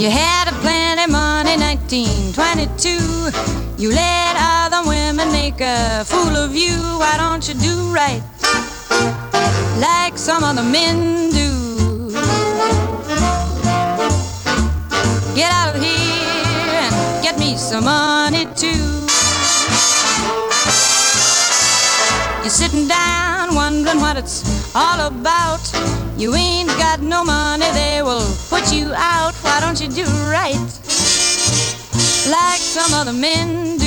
You had a plenty money, 1922. You let other women make a fool of you. Why don't you do right like some other men it's all about. You ain't got no money, they will put you out. Why don't you do right like some other men